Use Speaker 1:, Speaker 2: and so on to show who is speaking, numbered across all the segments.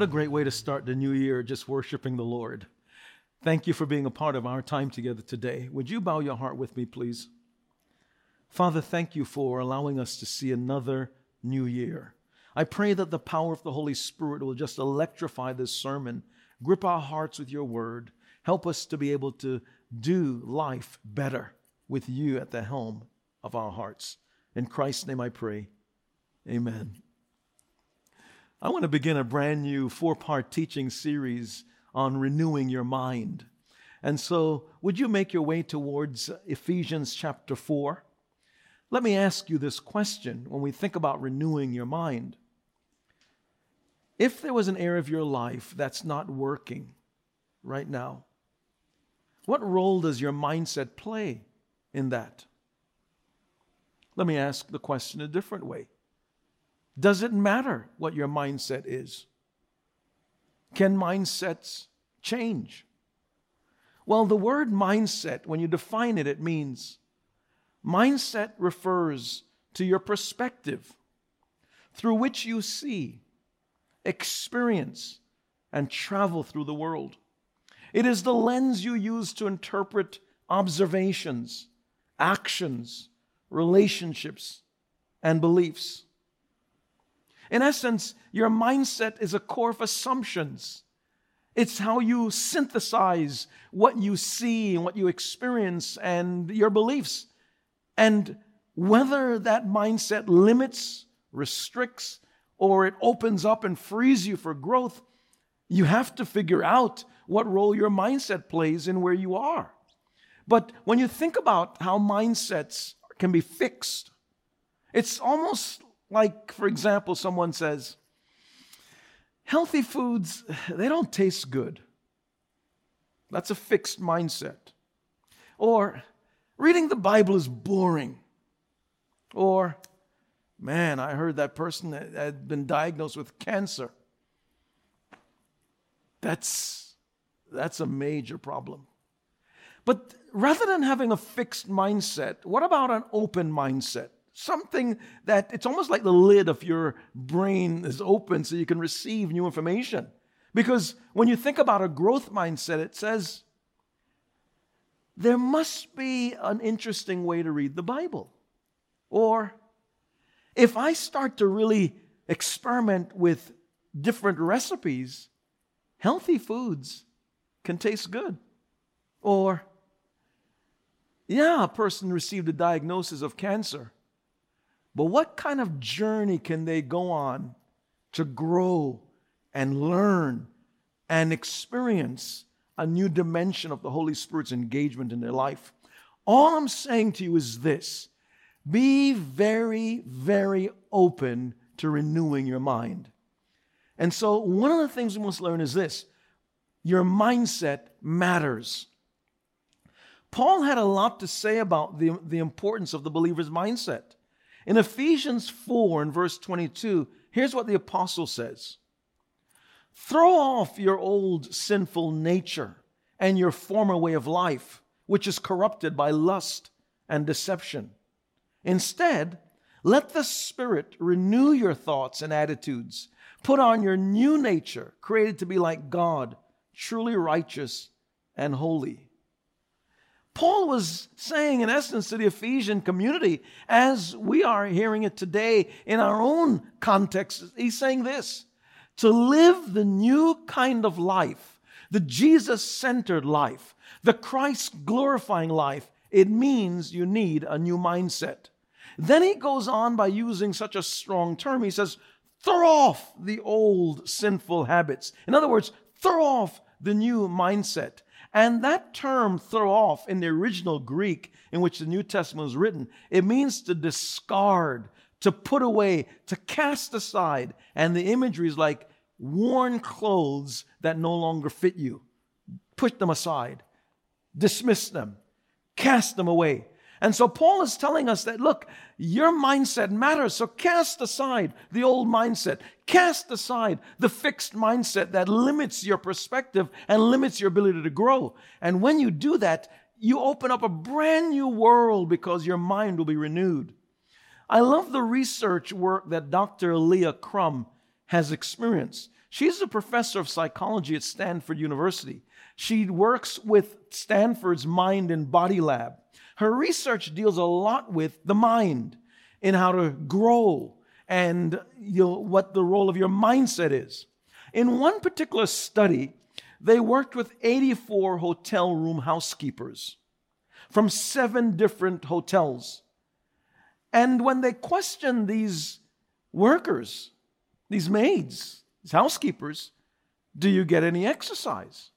Speaker 1: What a great way to start the new year, just worshiping the Lord. Thank you for being a part of our time together today. Would you bow your heart with me, please? Father, thank you for allowing us to see another new year. I pray that the power of the Holy Spirit will just electrify this sermon, grip our hearts with your word, help us to be able to do life better with you at the helm of our hearts. In Christ's name I pray. Amen. I want to begin a brand new four part teaching series on renewing your mind. And so, would you make your way towards Ephesians chapter 4? Let me ask you this question when we think about renewing your mind. If there was an area of your life that's not working right now, what role does your mindset play in that? Let me ask the question a different way Does it matter what your mindset is? Can mindsets change? Well, the word mindset, when you define it, it means mindset refers to your perspective through which you see, experience, and travel through the world. It is the lens you use to interpret observations, actions, relationships, and beliefs. In essence, your mindset is a core of assumptions. It's how you synthesize what you see and what you experience and your beliefs. And whether that mindset limits, restricts, or it opens up and frees you for growth, you have to figure out what role your mindset plays in where you are. But when you think about how mindsets can be fixed, it's almost like, for example, someone says, healthy foods, they don't taste good. That's a fixed mindset. Or reading the Bible is boring. Or, man, I heard that person had been diagnosed with cancer. That's, that's a major problem. But rather than having a fixed mindset, what about an open mindset? Something that it's almost like the lid of your brain is open so you can receive new information. Because when you think about a growth mindset, it says there must be an interesting way to read the Bible. Or if I start to really experiment with different recipes, healthy foods can taste good. Or, yeah, a person received a diagnosis of cancer, but what kind of journey can they go on to grow and learn and experience a new dimension of the Holy Spirit's engagement in their life? All I'm saying to you is this be very, very open to renewing your mind. And so, one of the things we must learn is this your mindset matters. Paul had a lot to say about the, the importance of the believer's mindset. In Ephesians 4 and verse 22, here's what the apostle says Throw off your old sinful nature and your former way of life, which is corrupted by lust and deception. Instead, let the Spirit renew your thoughts and attitudes. Put on your new nature, created to be like God, truly righteous and holy. Paul was saying, in essence, to the Ephesian community, as we are hearing it today in our own context, he's saying this to live the new kind of life, the Jesus centered life, the Christ glorifying life, it means you need a new mindset. Then he goes on by using such a strong term. He says, throw off the old sinful habits. In other words, throw off the new mindset. And that term, throw off, in the original Greek in which the New Testament was written, it means to discard, to put away, to cast aside. And the imagery is like worn clothes that no longer fit you. Put them aside, dismiss them, cast them away. And so Paul is telling us that, look, your mindset matters. So cast aside the old mindset. Cast aside the fixed mindset that limits your perspective and limits your ability to grow. And when you do that, you open up a brand new world because your mind will be renewed. I love the research work that Dr. Leah Crum has experienced. She's a professor of psychology at Stanford University. She works with Stanford's Mind and Body Lab. Her research deals a lot with the mind in how to grow and you what the role of your mindset is. In one particular study, they worked with 84 hotel room housekeepers from seven different hotels. And when they questioned these workers, these maids, these housekeepers, do you get any exercise?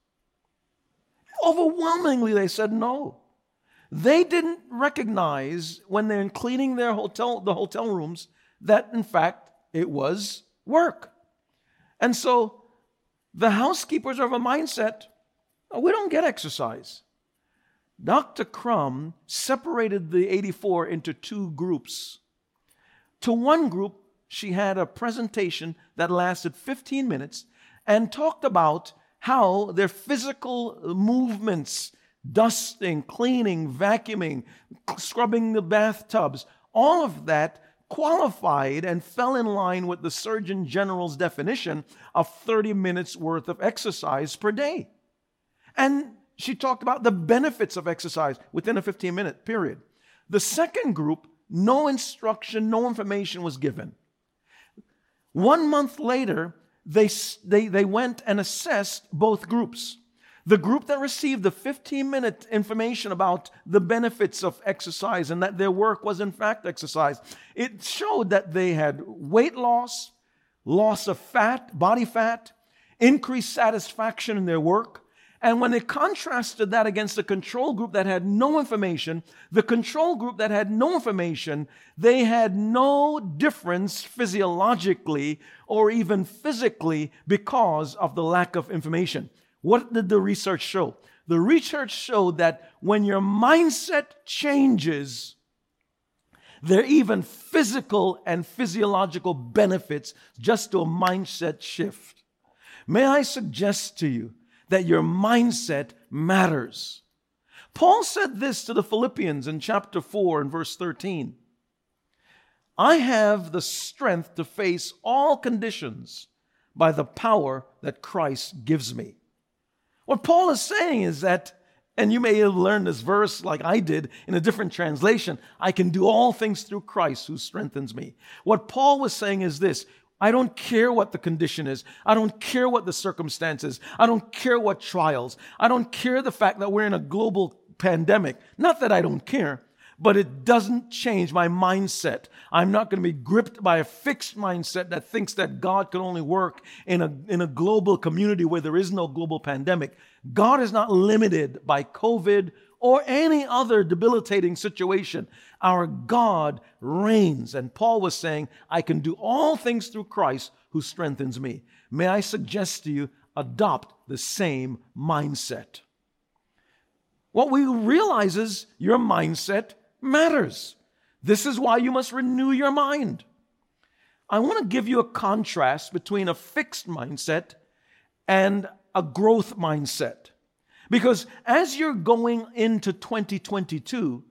Speaker 1: Overwhelmingly, they said no. They didn't recognize when they're cleaning their hotel, the hotel rooms, that in fact it was work. And so the housekeepers are of a mindset oh, we don't get exercise. Dr. Crum separated the 84 into two groups. To one group, she had a presentation that lasted 15 minutes and talked about how their physical movements, dusting, cleaning, vacuuming, scrubbing the bathtubs, all of that qualified and fell in line with the Surgeon General's definition of 30 minutes worth of exercise per day. And she talked about the benefits of exercise within a 15 minute period. The second group, no instruction, no information was given. One month later, they, they, they went and assessed both groups. The group that received the 15 minute information about the benefits of exercise and that their work was in fact exercise, it showed that they had weight loss, loss of fat, body fat, increased satisfaction in their work. And when they contrasted that against the control group that had no information, the control group that had no information, they had no difference physiologically or even physically because of the lack of information. What did the research show? The research showed that when your mindset changes, there are even physical and physiological benefits just to a mindset shift. May I suggest to you that your mindset matters? Paul said this to the Philippians in chapter 4 and verse 13 I have the strength to face all conditions by the power that Christ gives me. What Paul is saying is that, and you may have learned this verse like I did in a different translation I can do all things through Christ who strengthens me. What Paul was saying is this I don't care what the condition is. I don't care what the circumstances. I don't care what trials. I don't care the fact that we're in a global pandemic. Not that I don't care but it doesn't change my mindset. I'm not going to be gripped by a fixed mindset that thinks that God can only work in a, in a global community where there is no global pandemic. God is not limited by COVID or any other debilitating situation. Our God reigns. And Paul was saying, I can do all things through Christ who strengthens me. May I suggest to you, adopt the same mindset. What we realize is your mindset matters. This is why you must renew your mind. I want to give you a contrast between a fixed mindset and a growth mindset. Because as you're going into 2022,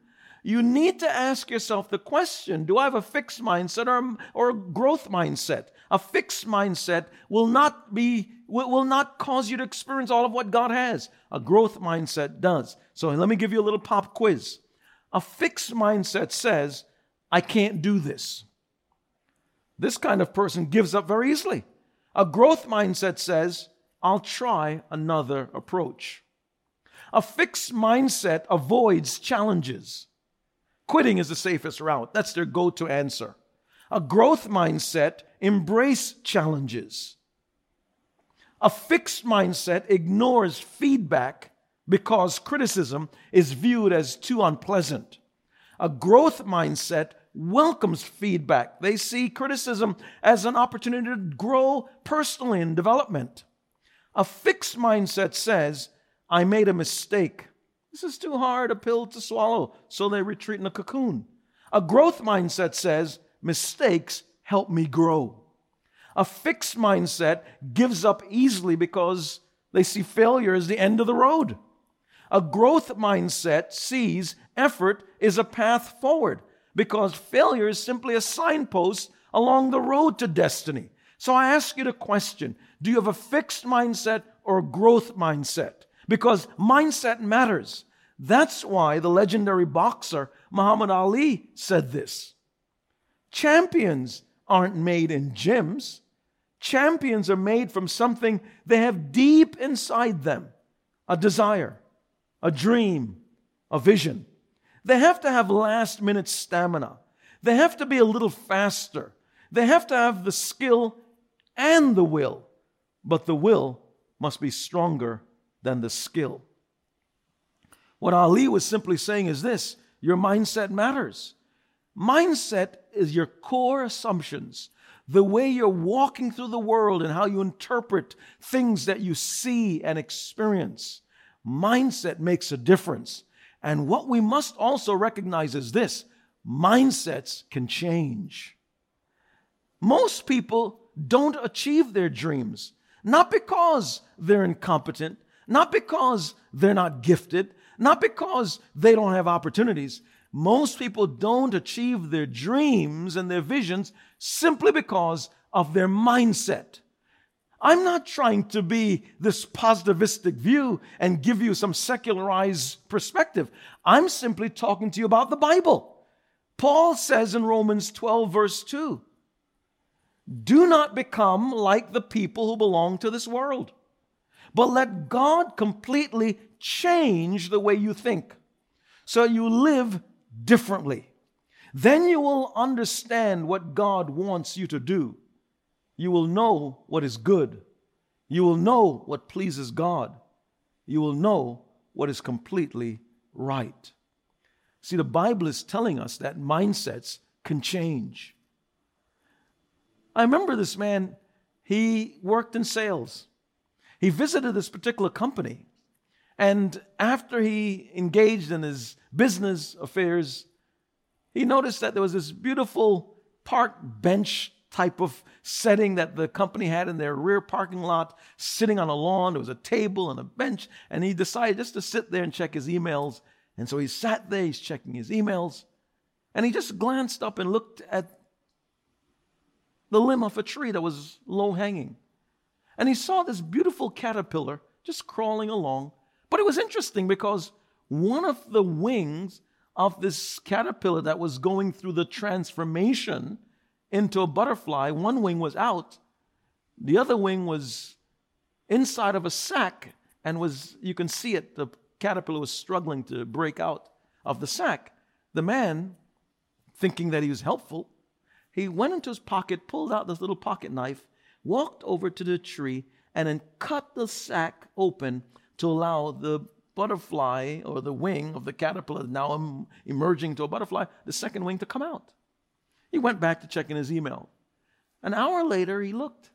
Speaker 1: you need to ask yourself the question do I have a fixed mindset or, or a growth mindset? A fixed mindset will not be will not cause you to experience all of what God has. A growth mindset does. So let me give you a little pop quiz. A fixed mindset says, I can't do this. This kind of person gives up very easily. A growth mindset says, I'll try another approach. A fixed mindset avoids challenges. Quitting is the safest route. That's their go to answer. A growth mindset embrace challenges. A fixed mindset ignores feedback because criticism is viewed as too unpleasant. A growth mindset welcomes feedback. They see criticism as an opportunity to grow personally in development. A fixed mindset says, I made a mistake. This is too hard a pill to swallow, so they retreat in a cocoon. A growth mindset says, mistakes help me grow. A fixed mindset gives up easily because they see failure as the end of the road. A growth mindset sees effort is a path forward because failure is simply a signpost along the road to destiny. So I ask you the question do you have a fixed mindset or a growth mindset? Because mindset matters. That's why the legendary boxer Muhammad Ali said this Champions aren't made in gyms. Champions are made from something they have deep inside them a desire, a dream, a vision. They have to have last minute stamina. They have to be a little faster. They have to have the skill and the will, but the will must be stronger than the skill. What Ali was simply saying is this your mindset matters. Mindset is your core assumptions, the way you're walking through the world and how you interpret things that you see and experience. Mindset makes a difference. And what we must also recognize is this mindsets can change. Most people don't achieve their dreams, not because they're incompetent, not because they're not gifted, not because they don't have opportunities. Most people don't achieve their dreams and their visions simply because of their mindset. I'm not trying to be this positivistic view and give you some secularized perspective. I'm simply talking to you about the Bible. Paul says in Romans 12, verse 2 Do not become like the people who belong to this world, but let God completely change the way you think so you live differently. Then you will understand what God wants you to do you will know what is good. You will know what pleases God. You will know what is completely right. See, the Bible is telling us that mindsets can change. I remember this man, he worked in sales. He visited this particular company. And after he engaged in his business affairs, he noticed that there was this beautiful park bench type of setting that the company had in their rear parking lot, sitting on a lawn. There was a table and a bench, and he decided just to sit there and check his emails. And so he sat there, he's checking his emails, and he just glanced up and looked at the limb of a tree that was low hanging. And he saw this beautiful caterpillar just crawling along. But it was interesting because one of the wings of this caterpillar that was going through the transformation into a butterfly. One wing was out, the other wing was inside of a sack, and was, you can see it, the caterpillar was struggling to break out of the sack. The man, thinking that he was helpful, he went into his pocket, pulled out this little pocket knife, walked over to the tree, and then cut the sack open to allow the butterfly or the wing of the caterpillar now emerging to a butterfly, the second wing to come out. He went back to checking his email. An hour later, he looked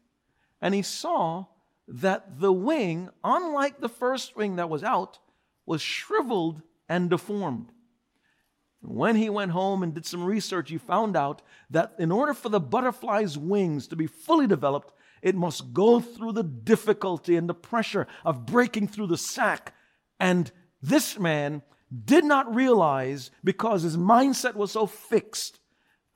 Speaker 1: and he saw that the wing, unlike the first wing that was out, was shriveled and deformed. When he went home and did some research, he found out that in order for the butterfly's wings to be fully developed, it must go through the difficulty and the pressure of breaking through the sac. And this man did not realize because his mindset was so fixed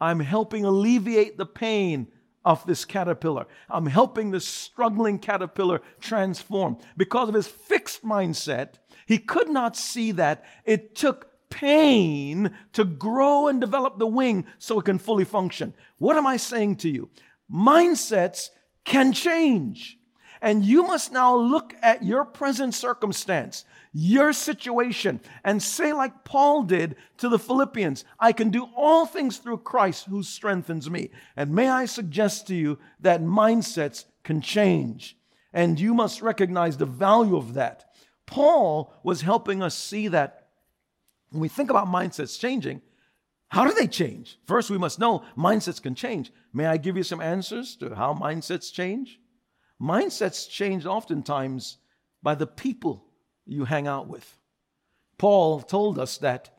Speaker 1: I'm helping alleviate the pain of this caterpillar. I'm helping this struggling caterpillar transform. Because of his fixed mindset, he could not see that it took pain to grow and develop the wing so it can fully function. What am I saying to you? Mindsets can change. And you must now look at your present circumstance your situation and say, like Paul did to the Philippians, I can do all things through Christ who strengthens me. And may I suggest to you that mindsets can change. And you must recognize the value of that. Paul was helping us see that when we think about mindsets changing, how do they change? First, we must know mindsets can change. May I give you some answers to how mindsets change? Mindsets change oftentimes by the people you hang out with. Paul told us that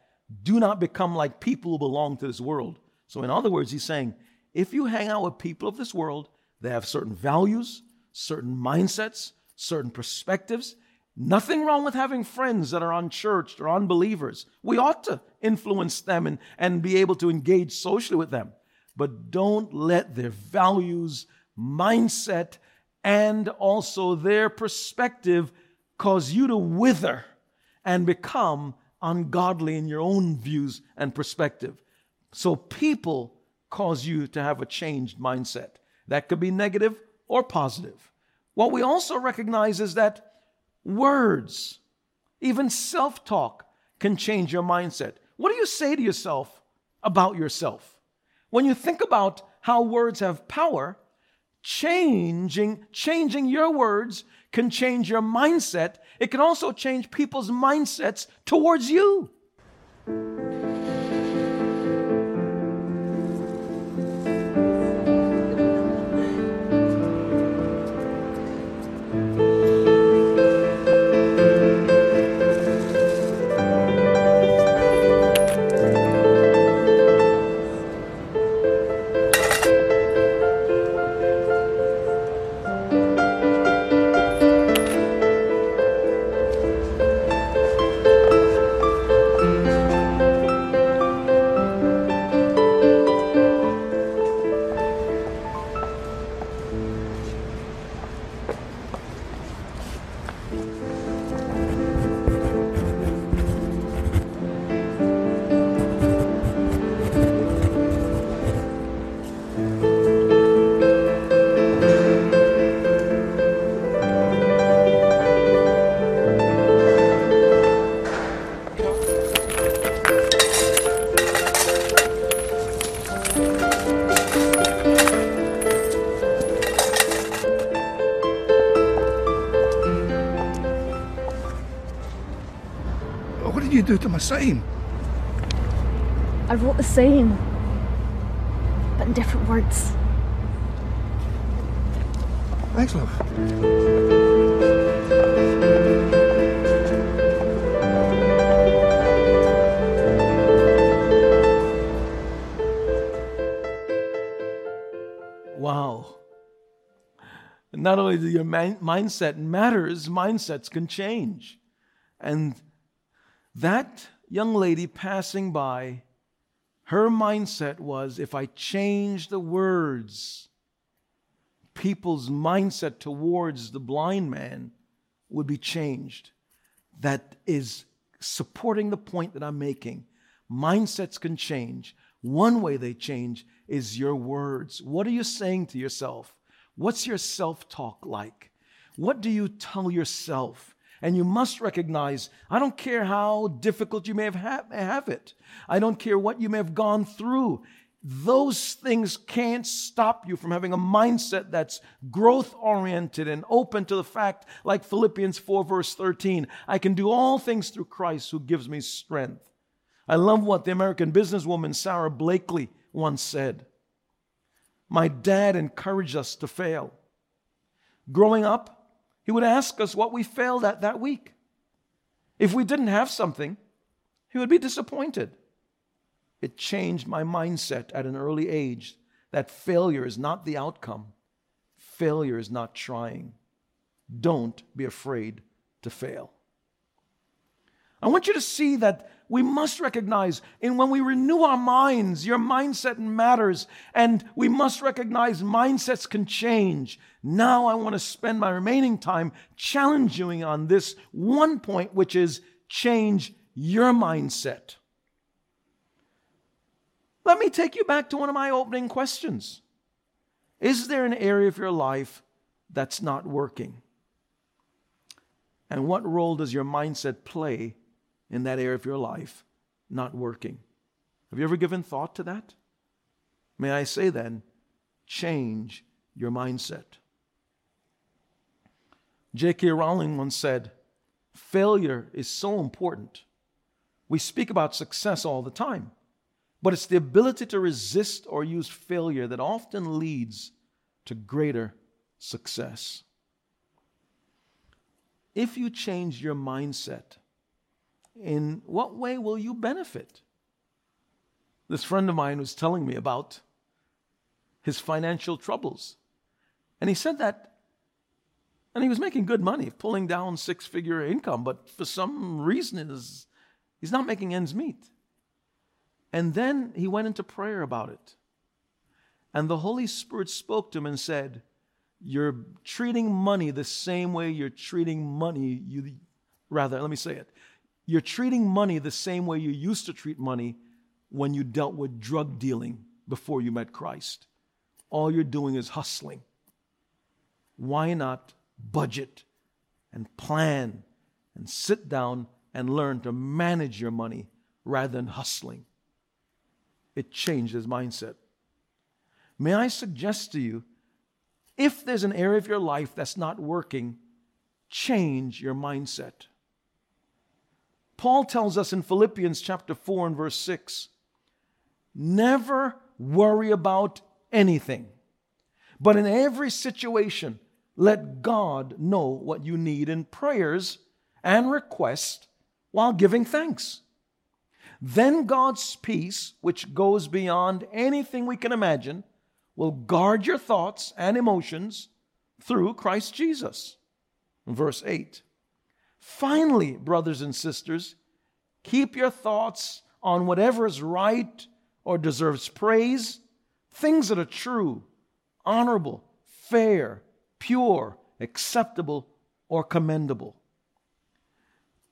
Speaker 1: do not become like people who belong to this world. So, in other words, he's saying if you hang out with people of this world, they have certain values, certain mindsets, certain perspectives. Nothing wrong with having friends that are unchurched or unbelievers. We ought to influence them and, and be able to engage socially with them. But don't let their values, mindset and also their perspective cause you to wither and become ungodly in your own views and perspective. So people cause you to have a changed mindset. That could be negative or positive. What we also recognize is that words, even self talk, can change your mindset. What do you say to yourself about yourself? When you think about how words have power, changing, changing your words can change your mindset. It can also change people's mindsets towards you.
Speaker 2: Do to my sign?
Speaker 3: I wrote the same, but in different words.
Speaker 2: Thanks, love.
Speaker 1: Wow. not only do your man- mindset matters, mindsets can change. And that young lady passing by, her mindset was if I change the words, people's mindset towards the blind man would be changed. That is supporting the point that I'm making. Mindsets can change. One way they change is your words. What are you saying to yourself? What's your self talk like? What do you tell yourself? And you must recognize I don't care how difficult you may have, ha- have it, I don't care what you may have gone through. Those things can't stop you from having a mindset that's growth oriented and open to the fact, like Philippians 4, verse 13, I can do all things through Christ who gives me strength. I love what the American businesswoman Sara Blakely once said. My dad encouraged us to fail. Growing up, he would ask us what we failed at that week. If we didn't have something, he would be disappointed. It changed my mindset at an early age that failure is not the outcome, failure is not trying. Don't be afraid to fail. I want you to see that we must recognize in when we renew our minds, your mindset matters, and we must recognize mindsets can change. Now I want to spend my remaining time challenging you on this one point, which is change your mindset. Let me take you back to one of my opening questions. Is there an area of your life that's not working? And what role does your mindset play in that area of your life not working. Have you ever given thought to that? May I say then, change your mindset. J.K. Rowling once said, Failure is so important. We speak about success all the time, but it's the ability to resist or use failure that often leads to greater success. If you change your mindset, in what way will you benefit? This friend of mine was telling me about his financial troubles. And he said that, and he was making good money, pulling down six figure income, but for some reason is, he's not making ends meet. And then he went into prayer about it. And the Holy Spirit spoke to him and said, You're treating money the same way you're treating money, you rather, let me say it. You're treating money the same way you used to treat money when you dealt with drug dealing before you met Christ. All you're doing is hustling. Why not budget and plan and sit down and learn to manage your money rather than hustling? It changed his mindset. May I suggest to you if there's an area of your life that's not working, change your mindset. Paul tells us in Philippians chapter 4 and verse 6 never worry about anything, but in every situation, let God know what you need in prayers and requests while giving thanks. Then God's peace, which goes beyond anything we can imagine, will guard your thoughts and emotions through Christ Jesus. Verse 8. Finally, brothers and sisters, keep your thoughts on whatever is right or deserves praise, things that are true, honorable, fair, pure, acceptable, or commendable.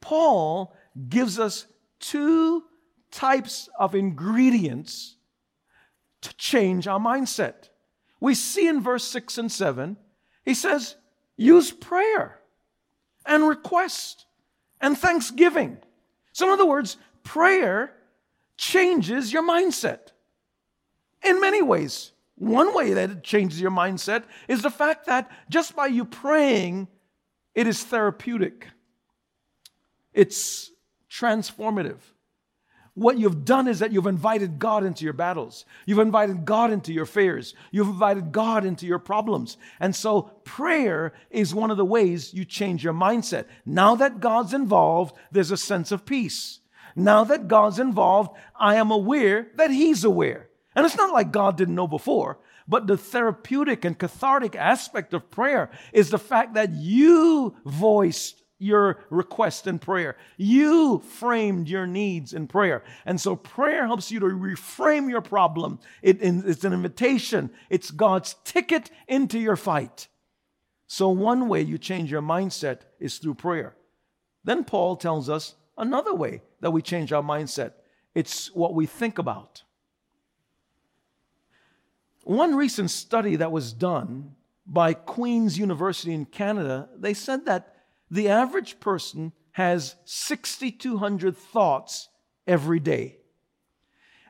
Speaker 1: Paul gives us two types of ingredients to change our mindset. We see in verse 6 and 7, he says, use prayer and request and thanksgiving. So, in other words, prayer changes your mindset in many ways. One way that it changes your mindset is the fact that just by you praying, it is therapeutic, it's transformative. What you've done is that you've invited God into your battles. You've invited God into your fears. You've invited God into your problems. And so prayer is one of the ways you change your mindset. Now that God's involved, there's a sense of peace. Now that God's involved, I am aware that He's aware. And it's not like God didn't know before, but the therapeutic and cathartic aspect of prayer is the fact that you voiced your request in prayer. You framed your needs in prayer. And so prayer helps you to reframe your problem. It, it's an invitation, it's God's ticket into your fight. So, one way you change your mindset is through prayer. Then Paul tells us another way that we change our mindset it's what we think about. One recent study that was done by Queen's University in Canada, they said that the average person has 6,200 thoughts every day.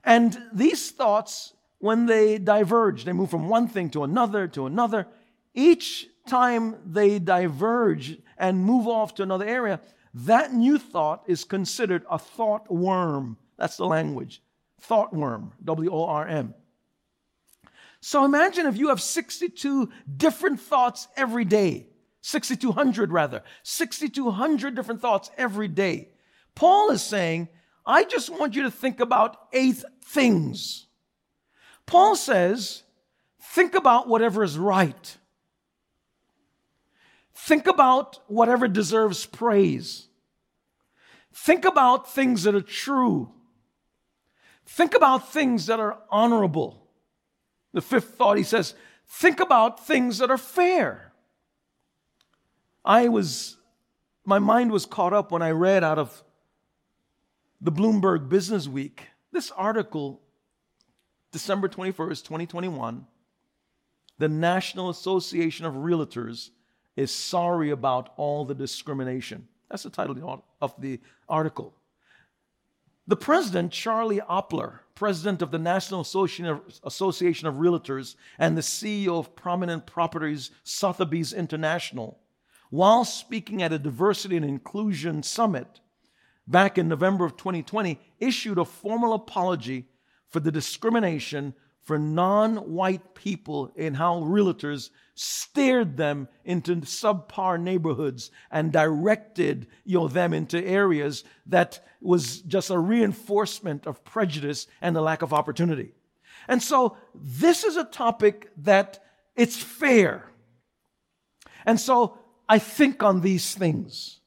Speaker 1: And these thoughts, when they diverge, they move from one thing to another to another. Each time they diverge and move off to another area, that new thought is considered a thought worm. That's the language. Thought worm, W O R M. So imagine if you have 62 different thoughts every day. 6,200 rather, 6,200 different thoughts every day. Paul is saying, I just want you to think about eight things. Paul says, think about whatever is right. Think about whatever deserves praise. Think about things that are true. Think about things that are honorable. The fifth thought, he says, think about things that are fair. I was, my mind was caught up when I read out of the Bloomberg Business Week this article, December 21st, 2021. The National Association of Realtors is sorry about all the discrimination. That's the title of the article. The president, Charlie Oppler, president of the National Association of Realtors and the CEO of Prominent Properties Sotheby's International, while speaking at a diversity and inclusion summit back in November of 2020, issued a formal apology for the discrimination for non white people in how realtors steered them into subpar neighborhoods and directed you know, them into areas that was just a reinforcement of prejudice and the lack of opportunity. And so this is a topic that it's fair. And so I think on these things.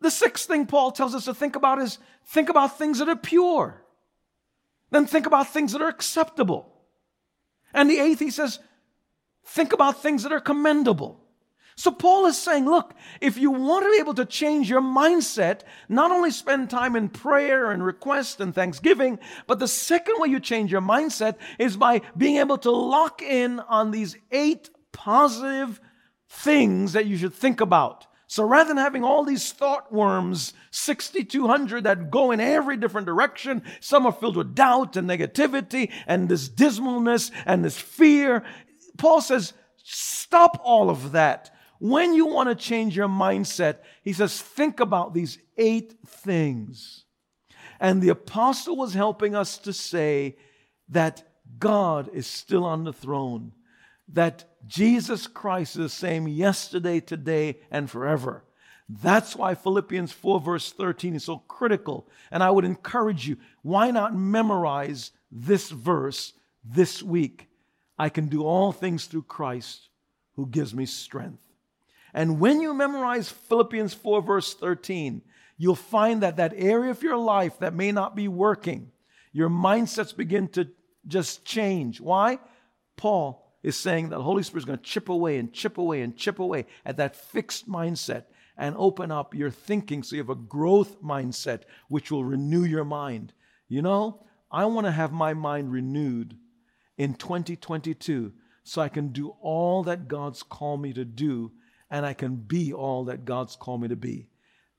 Speaker 1: The sixth thing Paul tells us to think about is think about things that are pure. Then think about things that are acceptable. And the eighth, he says, think about things that are commendable. So Paul is saying, look, if you want to be able to change your mindset, not only spend time in prayer and request and thanksgiving, but the second way you change your mindset is by being able to lock in on these eight positive things that you should think about. So rather than having all these thought worms, 6,200 that go in every different direction, some are filled with doubt and negativity and this dismalness and this fear, Paul says, stop all of that. When you want to change your mindset, he says, think about these eight things. And the apostle was helping us to say that God is still on the throne that Jesus Christ is the same yesterday, today, and forever. That's why Philippians 4, verse 13 is so critical. And I would encourage you why not memorize this verse this week? I can do all things through Christ who gives me strength. And when you memorize Philippians 4, verse 13, you'll find that that area of your life that may not be working, your mindsets begin to just change. Why? Paul is saying that the Holy Spirit is going to chip away and chip away and chip away at that fixed mindset and open up your thinking so you have a growth mindset which will renew your mind. You know, I want to have my mind renewed in 2022 so I can do all that God's called me to do and I can be all that God's called me to be.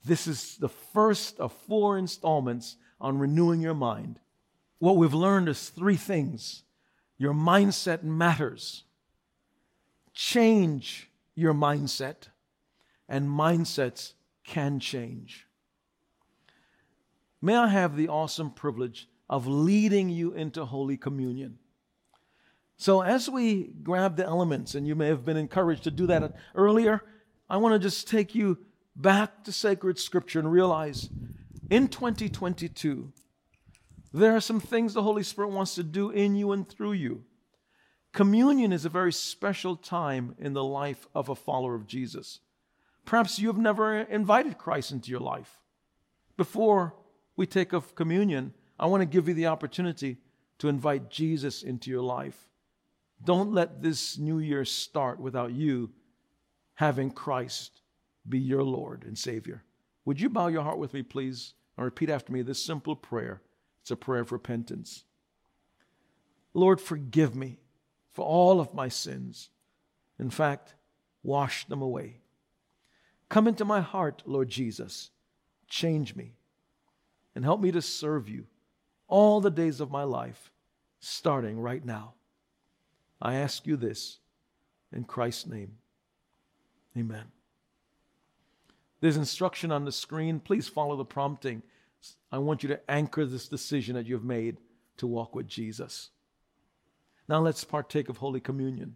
Speaker 1: This is the first of four installments on renewing your mind. What we've learned is three things your mindset matters. Change your mindset, and mindsets can change. May I have the awesome privilege of leading you into Holy Communion? So, as we grab the elements, and you may have been encouraged to do that earlier, I want to just take you back to sacred scripture and realize in 2022, there are some things the Holy Spirit wants to do in you and through you. Communion is a very special time in the life of a follower of Jesus. Perhaps you have never invited Christ into your life. Before we take of communion, I want to give you the opportunity to invite Jesus into your life. Don't let this new year start without you having Christ be your Lord and Savior. Would you bow your heart with me, please, and repeat after me this simple prayer? It's a prayer of repentance. Lord, forgive me for all of my sins. In fact, wash them away. Come into my heart, Lord Jesus. Change me and help me to serve you all the days of my life, starting right now. I ask you this in Christ's name. Amen. There's instruction on the screen. Please follow the prompting. I want you to anchor this decision that you've made to walk with Jesus. Now let's partake of Holy Communion.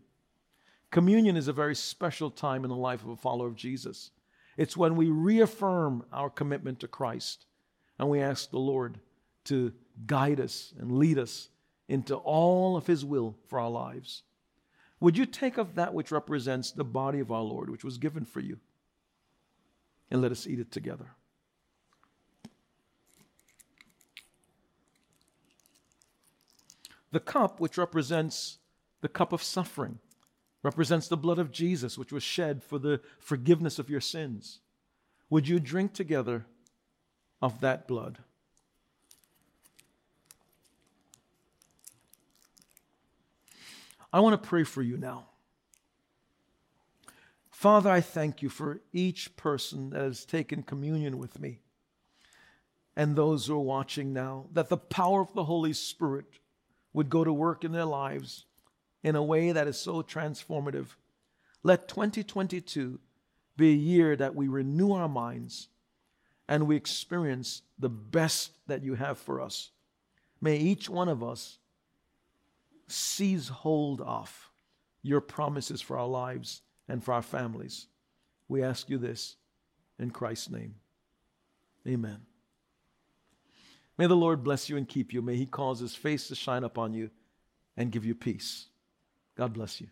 Speaker 1: Communion is a very special time in the life of a follower of Jesus. It's when we reaffirm our commitment to Christ and we ask the Lord to guide us and lead us into all of His will for our lives. Would you take of that which represents the body of our Lord, which was given for you, and let us eat it together? The cup, which represents the cup of suffering, represents the blood of Jesus, which was shed for the forgiveness of your sins. Would you drink together of that blood? I want to pray for you now. Father, I thank you for each person that has taken communion with me and those who are watching now, that the power of the Holy Spirit would go to work in their lives in a way that is so transformative. Let 2022 be a year that we renew our minds and we experience the best that you have for us. May each one of us seize hold of your promises for our lives and for our families. We ask you this in Christ's name. Amen. May the Lord bless you and keep you. May he cause his face to shine upon you and give you peace. God bless you.